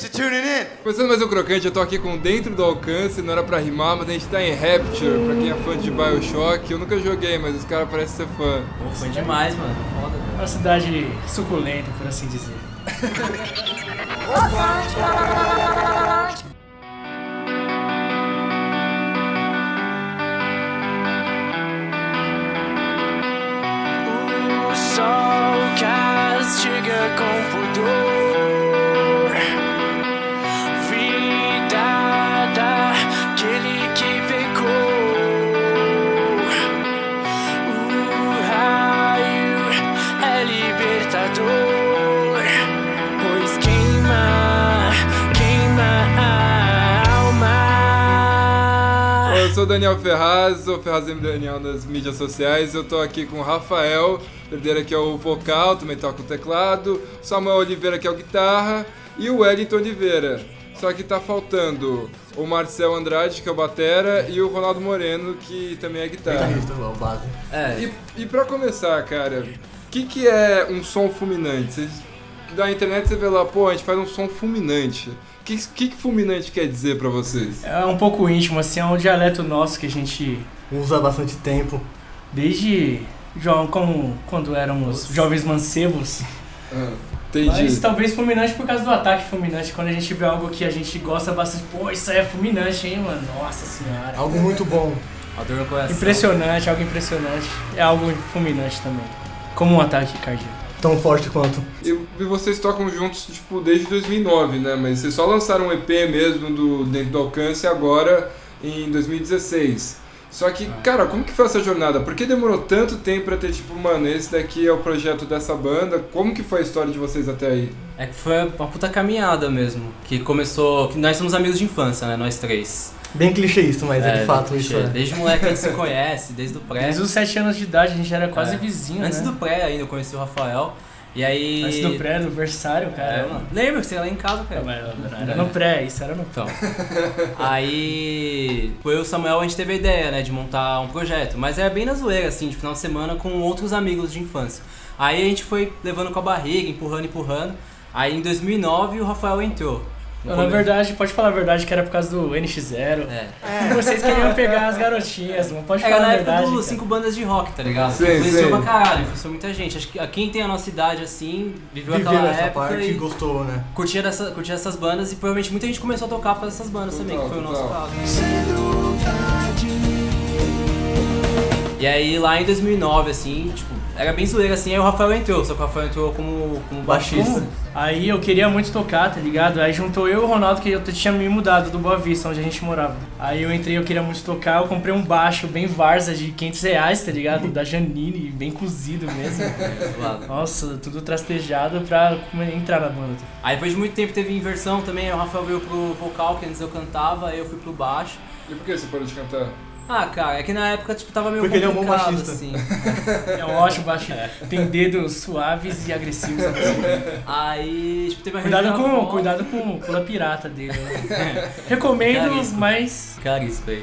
Thanks for tuning in. Começando mais um crocante, eu tô aqui com Dentro do Alcance, não era pra rimar, mas a gente tá em Rapture, pra quem é fã de Bioshock. Eu nunca joguei, mas os caras parecem ser fã. Pô, foi demais, mano. Foda. Uma cidade suculenta, por assim dizer. O sol castiga com pudor Daniel Ferraz, sou Ferraz M. Daniel nas mídias sociais. Eu tô aqui com o Rafael, herdeiro que é o vocal, também toca o teclado, Samuel Oliveira que é o guitarra e o Wellington Oliveira. Só que tá faltando o Marcel Andrade, que é o batera, e o Ronaldo Moreno, que também é guitarra. Guitarrista, o base. É, E, e pra começar, cara, o que, que é um som fulminante? Vocês, da internet você vê lá, pô, a gente faz um som fulminante. O que, que, que fulminante quer dizer pra vocês? É um pouco íntimo, assim, é um dialeto nosso que a gente, Usa bastante tempo. desde como quando éramos jovens mancebos, Ah, entendi. mas talvez fulminante por causa do ataque fulminante, quando a gente vê algo que a gente gosta bastante, pô, isso aí é fulminante, hein, mano, nossa senhora. Algo muito bom. Impressionante, algo impressionante, é algo fulminante também, como um ataque cardíaco. Tão forte quanto. E, e vocês tocam juntos, tipo, desde 2009, né? Mas vocês só lançaram um EP mesmo do Dentro do Alcance agora em 2016. Só que, cara, como que foi essa jornada? Por que demorou tanto tempo pra ter, tipo, mano, esse daqui é o projeto dessa banda? Como que foi a história de vocês até aí? É que foi uma puta caminhada mesmo. Que começou. Que nós somos amigos de infância, né? Nós três. Bem clichê isso, mas é, de fato desde, isso é. Desde moleque a gente se conhece, desde o pré. Desde os 7 anos de idade a gente era quase É. vizinho, Antes né? do pré ainda eu conheci o Rafael. E aí. Antes do pré, do berçário, cara. É, mano. Lembra que você ia lá em casa, cara? não era no pré, isso era no Então. Aí. Eu e o Samuel a gente teve a ideia, né, de montar um projeto. Mas era bem na zoeira, assim, de final de semana com outros amigos de infância. Aí a gente foi levando com a barriga, empurrando, empurrando. Aí em 2009 o Rafael entrou. Na verdade, pode falar a verdade que era por causa do NX0. É. E vocês queriam pegar as garotinhas, não pode Era falar na a época verdade. dos cara. cinco bandas de rock, tá ligado? Sim, influenciou sim. pra caralho, influenciou muita gente. Acho que a- quem tem a nossa idade assim, viveu, Viveu aquela essa época parte e gostou, né? curtia, dessa, curtia essas bandas e provavelmente muita gente começou a tocar pra essas bandas também, que Total, foi o nosso total. caso. E aí lá em 2009, assim, tipo, era bem zoeira assim, aí o Rafael entrou, só que o Rafael entrou como, como baixista. Aí eu queria muito tocar, tá ligado? Aí juntou eu e o Ronaldo, que eu tinha me mudado do Boa Vista, onde a gente morava. Aí eu entrei, eu queria muito tocar, eu comprei um baixo bem Varza de 500 reais, tá ligado? Da Janine, bem cozido mesmo. Nossa, tudo trastejado pra entrar na banda. Aí depois de muito tempo teve inversão também, aí o Rafael veio pro vocal, que antes eu cantava, aí eu fui pro baixo. E por que você parou de cantar? Ah, cara, é que na época, tipo, tava meio Porque ele é um bom baixista. assim. É um ótimo baixo. Tem dedos suaves e agressivos. Aí, tipo, teve uma Cuidado com, cuidado com, com a pirata dele. né? Recomendo, Caríssimo. mas Caríssimo, velho.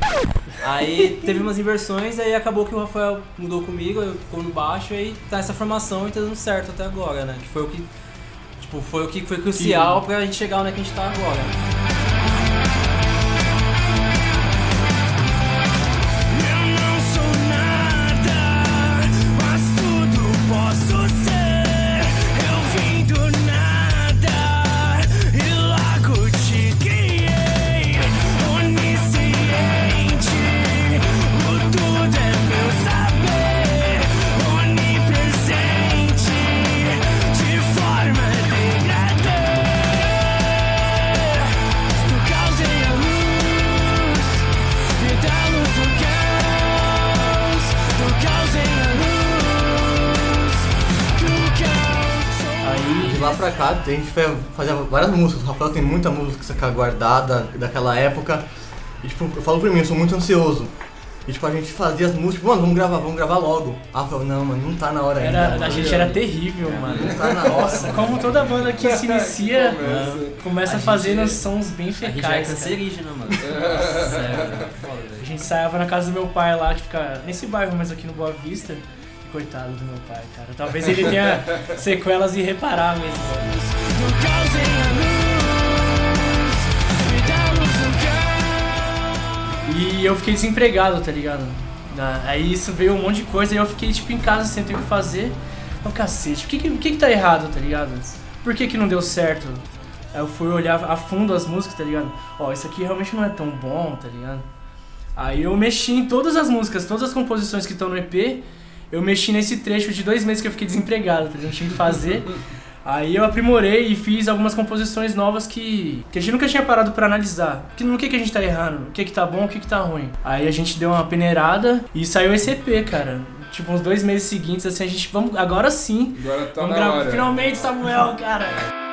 Aí teve umas inversões, aí acabou que o Rafael mudou comigo, eu ficou no baixo, e aí tá essa formação e tá dando certo até agora, né? Que foi o que. Tipo, foi o que foi crucial pra gente chegar onde é que a gente tá agora. Cá a gente foi fazer várias músicas. O Rafael tem muita música guardada daquela época. E tipo, eu falo pra mim, eu sou muito ansioso. E tipo, a gente fazia as músicas, mano, vamos gravar, vamos gravar logo. Ah, Rafael, não, mano, não tá na hora ainda. era, mano. a gente era terrível, mano. Não tá na hora. Nossa, como toda banda que se inicia, Começa. começa A fazendo gente- sons bem A gente é fecais. cancerígena, mano. Sério, foda, A gente ensaiava na casa do meu pai lá, que fica nesse bairro, mas aqui no Boa Vista. Coitado do meu pai, cara. Talvez ele tenha sequelas irreparáveis. E eu fiquei desempregado, tá ligado? Aí isso veio um monte de coisa e eu fiquei tipo em casa sem ter o que fazer. Eu, cacete, o que, que, que, tá errado, tá ligado? Por que, que não deu certo? Aí eu fui olhar a fundo as músicas, tá ligado? Ó, isso aqui realmente não é tão bom, tá ligado? Aí eu mexi em todas as músicas, todas as composições que estão no EP eu mexi nesse trecho de dois meses que eu fiquei desempregado, tá? Não tinha que fazer. Aí eu aprimorei e fiz algumas composições novas que, que a gente nunca tinha parado pra analisar. Que, no que, que a gente tá errando, o que que tá bom, o que que tá ruim. Aí a gente deu uma peneirada e saiu esse EP, cara. Tipo, uns dois meses seguintes, assim, a gente, vamos, agora sim. Agora tá vamos gravar, hora. finalmente, Samuel, cara.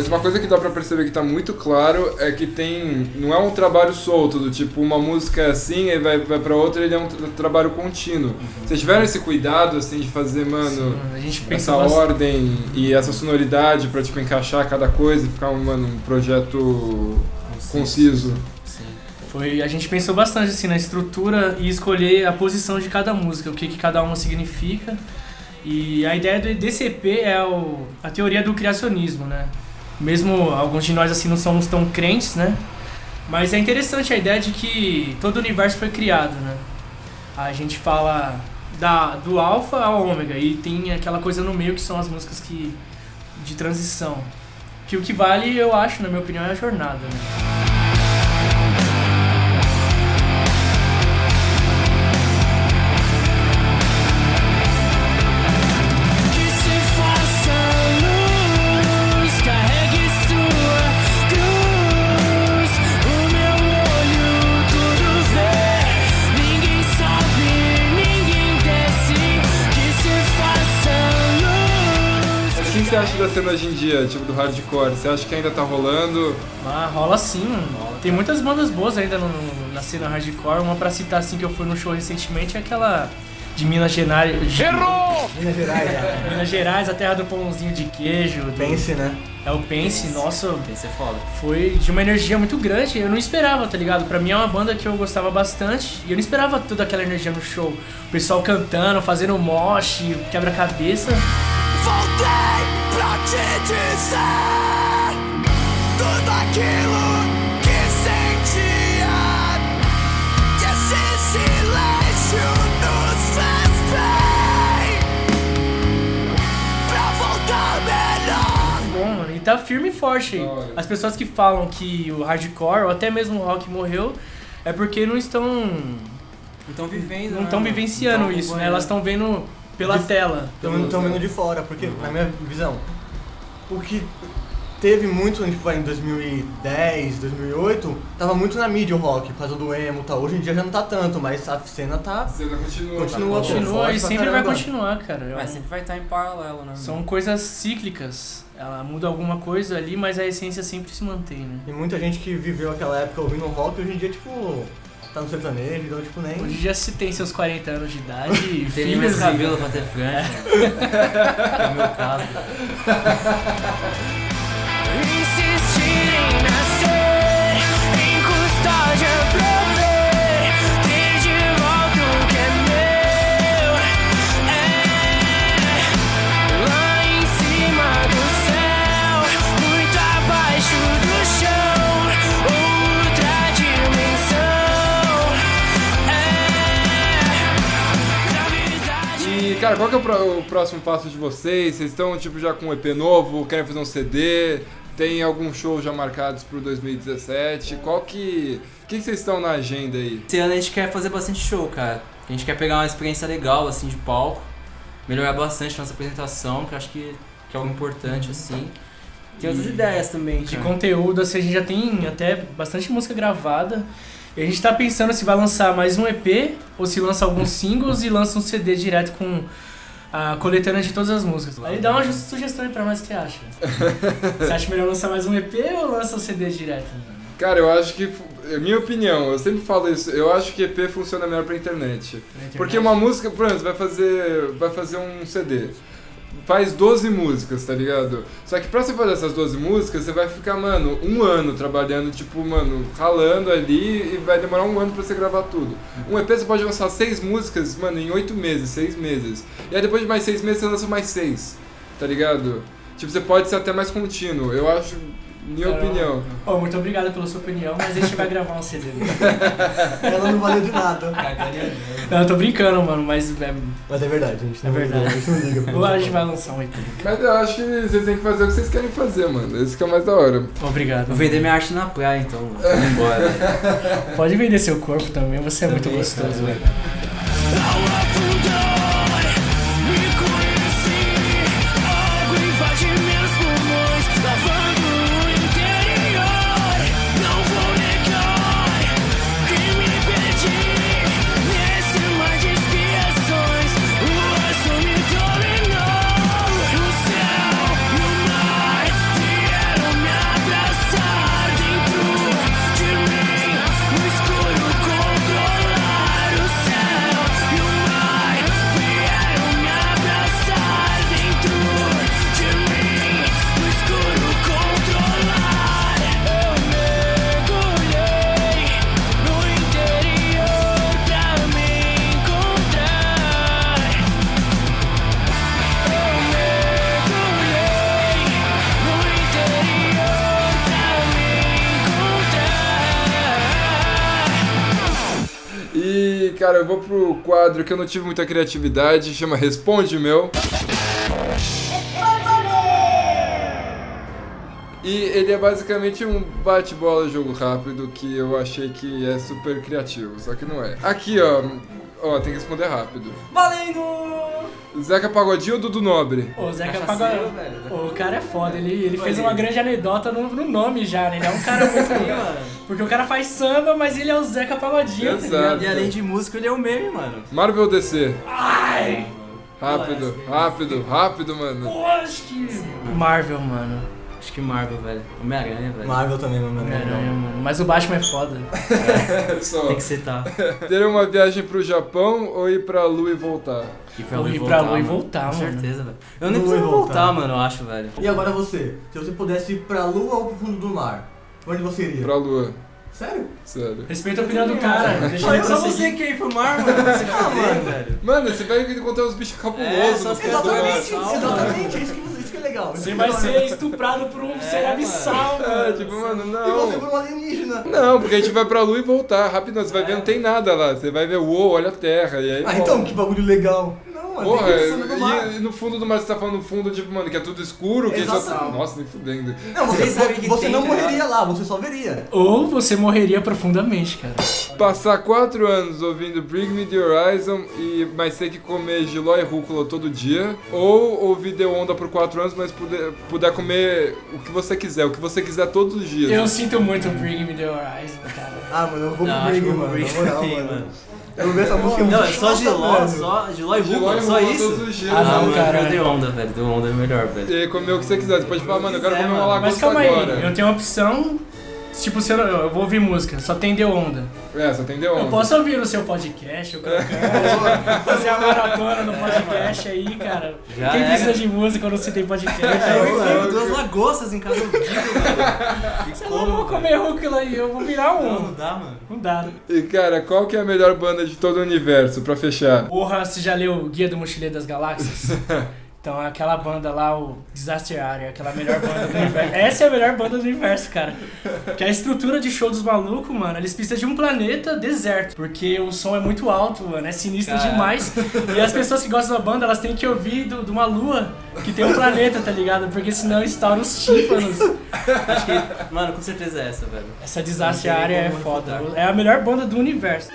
Mas uma coisa que dá pra perceber que tá muito claro é que tem. Não é um trabalho solto, do tipo, uma música é assim, aí vai, vai pra outra, ele é um tra- trabalho contínuo. Vocês tiveram esse cuidado, assim, de fazer, mano, A gente essa bastante- ordem e essa sonoridade pra, tipo, encaixar cada coisa e ficar, um, mano, um projeto conciso. Sim. Foi, a gente pensou bastante assim na estrutura e escolher a posição de cada música, o que, que cada uma significa. E a ideia do- EP é o, a teoria do criacionismo, né? Mesmo alguns de nós assim não somos tão crentes, né? Mas é interessante a ideia de que todo o universo foi criado, né? A gente fala da, do alfa ao ômega e tem aquela coisa no meio que são as músicas que de transição. Que o que vale, eu acho, na minha opinião, é a jornada, né? Você acha da cena hoje em dia, tipo, do hardcore? Você acha que ainda tá rolando? Ah, rola sim, mano. Tem muitas bandas boas ainda no- no- na cena hardcore. Uma pra citar assim que eu fui no show recentemente é aquela de Minas Gerais. Minas Gerais, né? Minas Gerais, a terra do pãozinho de queijo. do- Pense, né? É o Pense, nossa, Tem que ser foda. foi de uma energia muito grande. Eu não esperava, tá ligado? Pra mim é uma banda que eu gostava bastante. E eu não esperava toda aquela energia no show. O pessoal cantando, fazendo mosh, quebra-cabeça. Voltei pra te dizer tudo aquilo que sentia. E esse silêncio nos fez bem pra voltar melhor. bom, mano. E tá firme e forte hora. As pessoas que falam que o hardcore, ou até mesmo o rock morreu, é porque não estão. Não estão vivendo. não né, estão mano? vivenciando Não tão isso, né? Elas estão vendo pela De- tela. Então não estão vendo de fora, porque na minha visão, o que teve muito, tipo, vai, em 2010, 2008, tava muito na mídia o rock, por causa do emo e tal. Hoje em dia já não tá tanto, mas a cena tá. A cena continua. Continua, tá? Continua e sempre vai caramba. continuar, cara. É Mas um- sempre vai estar em paralelo, né? São coisas cíclicas. Ela muda alguma coisa ali, mas a essência sempre se mantém, né? E muita gente que viveu aquela época ouvindo rock, hoje em dia, tipo, tá no sertanejo, então, tipo, nem. Hoje já se tem seus 40 anos de idade e Tem nem mais filhos. cabelo pra ter franja. É o meu caso. E, cara, qual que é o, pro- o próximo passo de vocês? Vocês estão, tipo, já com um EP novo? Querem fazer um CD? Tem algum show já marcados pro 2017? Qual que... O que que vocês estão na agenda aí? Esse ano a gente quer fazer bastante show, cara. A gente quer pegar uma experiência legal, assim, de palco. Melhorar bastante a nossa apresentação, que eu acho que, que é algo importante, assim. Tem outras E- ideias também, De cara. conteúdo, assim, a gente já tem até bastante música gravada. E a gente tá pensando se vai lançar mais um EP ou se lança alguns singles e lança um CD direto com a coletânea de todas as músicas. Aí dá uma sugestão aí pra nós o que você acha. Você acha melhor lançar mais um EP ou lança um CD direto? Cara, eu acho que... é Minha opinião, eu sempre falo isso. Eu acho que EP funciona melhor pra internet. Internet? Porque uma música, por exemplo, vai fazer, vai fazer um CD. Faz 12 músicas, tá ligado? Só que pra você fazer essas 12 músicas, você vai ficar, mano, um ano trabalhando, tipo, mano, ralando ali e vai demorar um ano pra você gravar tudo. Um EP você pode lançar seis músicas, mano, em oito meses, seis meses. E aí depois de mais seis meses você lança mais seis, tá ligado? Tipo, você pode ser até mais contínuo. Eu acho, minha Caramba. opinião. Ô, muito obrigado pela sua opinião, mas a gente vai gravar um CD. Ela não valeu de nada. Não, eu tô brincando, mano, mas é, Mas é verdade, a gente É não verdade. liga, A gente não liga. pra ou a isso. gente vai lançar um EP. Mas eu acho que vocês têm que fazer o que vocês querem fazer, mano. Esse que é o mais da hora. Obrigado. Vou vender minha arte na praia, então. Vamos embora. Pode vender seu corpo também, você é muito Também, gostoso, cara. velho. Cara, eu vou pro quadro que eu não tive muita criatividade, chama Responde Meu. E ele é basicamente um bate-bola jogo rápido que eu achei que é super criativo, só que não é. Aqui, ó, ó, tem que responder rápido. Valendo! Zeca Pagodinho ou Dudu Nobre? Ô, o Zeca Pagodinho. Ô, O cara é foda, ele, ele fez uma grande anedota no, no nome já, né? Ele é um cara muito. mano. Porque o cara faz samba, mas ele é o Zeca Pagodinho, tá Exato. E além de músico, ele é um meme, mano. Marvel ou DC? Ai! Rápido, rápido, rápido, mano. Que. Marvel, mano. Acho que Marvel, velho. Homem-Aranha, velho. Marvel também, mano. Homem-Aranha, mano. Mas o Batman é foda. Só. Tem que citar. Ter uma viagem pro Japão ou ir pra Lua e voltar? Ir pra Lua e ir pra Lua e mano. voltar, Com mano. certeza, velho. Eu nem Lua e preciso voltar. voltar, mano, eu acho, velho. E agora você, se você pudesse ir pra lua ou pro fundo do mar, onde você iria? Pra Lua, Sério? sério. Respeita a opinião do cara. Deixa Só, ele só você quer ir pro mar, mano. Você Ah, mano. velho. Mano, você vai encontrar uns bichos cabulosos É. Exatamente, exatamente, isso que, isso que é legal. Você vai ser estuprado por um ser abissal, É, mano. tipo, mano, E você não. por um alienígena. Não, porque a gente vai pra lua e voltar, rapidão. Você vai ver, não tem nada lá. Você vai ver, uou, olha a terra. E aí. Ah, volta. então, que bagulho legal. Não, mano, Porra, tem que ir no fundo do mar. e, e no fundo do mar você tá falando no fundo, tipo, mano, que é tudo escuro, que só. Exato. Nossa, nem fudendo. Não, você, Vocês sabem que você tem, não morreria lá, você só veria. Ou você morreria profundamente, cara. Passar quatro anos ouvindo Bring Me the Horizon e mas ter que comer giló e rúcula todo dia. Ou ouvir The Onda por quatro anos, mas puder, puder comer o que você quiser, o que você quiser todos os dias. Eu sinto muito Bring Me The Horizon, cara. Ah, mano, eu vou Não, pro Bring, mano. Na moral, mano. Eu essa música Não, muito é só giló, só giló e e só isso? Ah, Ah, não, mano, cara. eu The Onda, velho. The Onda é melhor, velho. E comer o que você quiser. Você pode falar, mano, eu quero quiser, comer uma mano. Mas lagosta calma aí, agora. eu tenho uma opção. Tipo, se eu, eu vou ouvir música, só tem The Onda. É, só tem The Onda. Eu posso ouvir no seu podcast, eu fazer a maratona no podcast aí, cara. Já Quem era. precisa de música quando você tem podcast? Eu Eu, tenho duas lagostas em cada ouvido, velho. Você não vou comer rúcula aí, eu vou virar Não, um. não dá, mano. Não dá. E cara, qual que é a melhor banda de todo o universo, pra fechar? Porra, você já leu o Guia do Mochileiro das Galáxias? Então, aquela banda lá, o Disaster Area, aquela melhor banda do universo. Essa é a melhor banda do universo, cara. Porque a estrutura de show dos malucos, mano, eles precisam de um planeta deserto. Porque o som é muito alto, mano, é sinistro demais. E as pessoas que gostam da banda, elas têm que ouvir do- de uma lua que tem um planeta, tá ligado? Porque senão estoura os tímpanos. Acho que, mano, com certeza é essa, velho. Essa Disaster Area é foda. É a melhor banda do universo.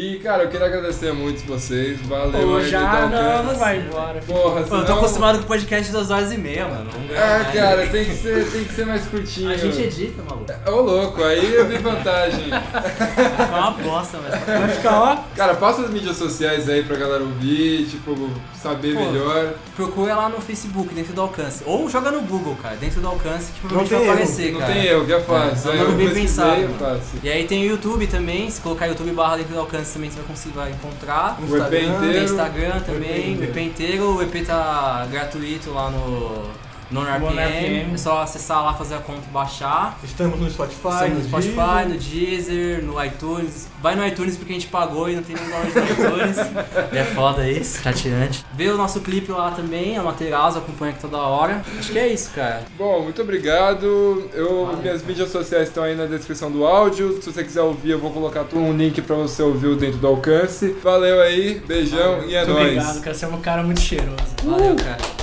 E cara, eu queria agradecer muito vocês. Valeu Pô, aí, já não, não vai embora. Porra, Pô, senão... eu tô acostumado com podcast das horas e meia, mano. Ah, gravar. cara, tem que ser, tem que ser mais curtinho. A gente edita, maluco. Ô, louco, aí eu vi vantagem. É uma bosta, velho. Vai ficar, ó. Cara, passa as mídias sociais aí pra galera ouvir, tipo, saber Pô, melhor. Procura lá no Facebook, dentro do alcance. Ou joga no Google, cara, dentro do alcance, que provavelmente Não vai aparecer, Não cara. tem erro, que é fácil. É, é um eu nome bem pensado, é. E aí tem o YouTube também, se colocar YouTube barra dentro do alcance, Também você vai conseguir vai encontrar. O EP Tem inteiro. Instagram também, o EP EP inteiro, o EP tá gratuito lá no no RPM. RPM. É só acessar lá, fazer a conta e baixar. Estamos no Spotify, Estamos no Spotify, Deezer. no Deezer, no iTunes. Vai no iTunes porque a gente pagou e não tem nem download no iTunes. é foda isso, chateante. Vê o nosso clipe lá também, a Materials, acompanha aqui toda hora. Acho que é isso, cara. Bom, muito obrigado. Eu, minhas mídias sociais estão aí na descrição do áudio. Se você quiser ouvir, eu vou colocar tudo um link pra você ouvir dentro do alcance. Valeu aí, beijão e é Muito nóis. obrigado, cara. Você é um cara muito cheiroso. Valeu, cara.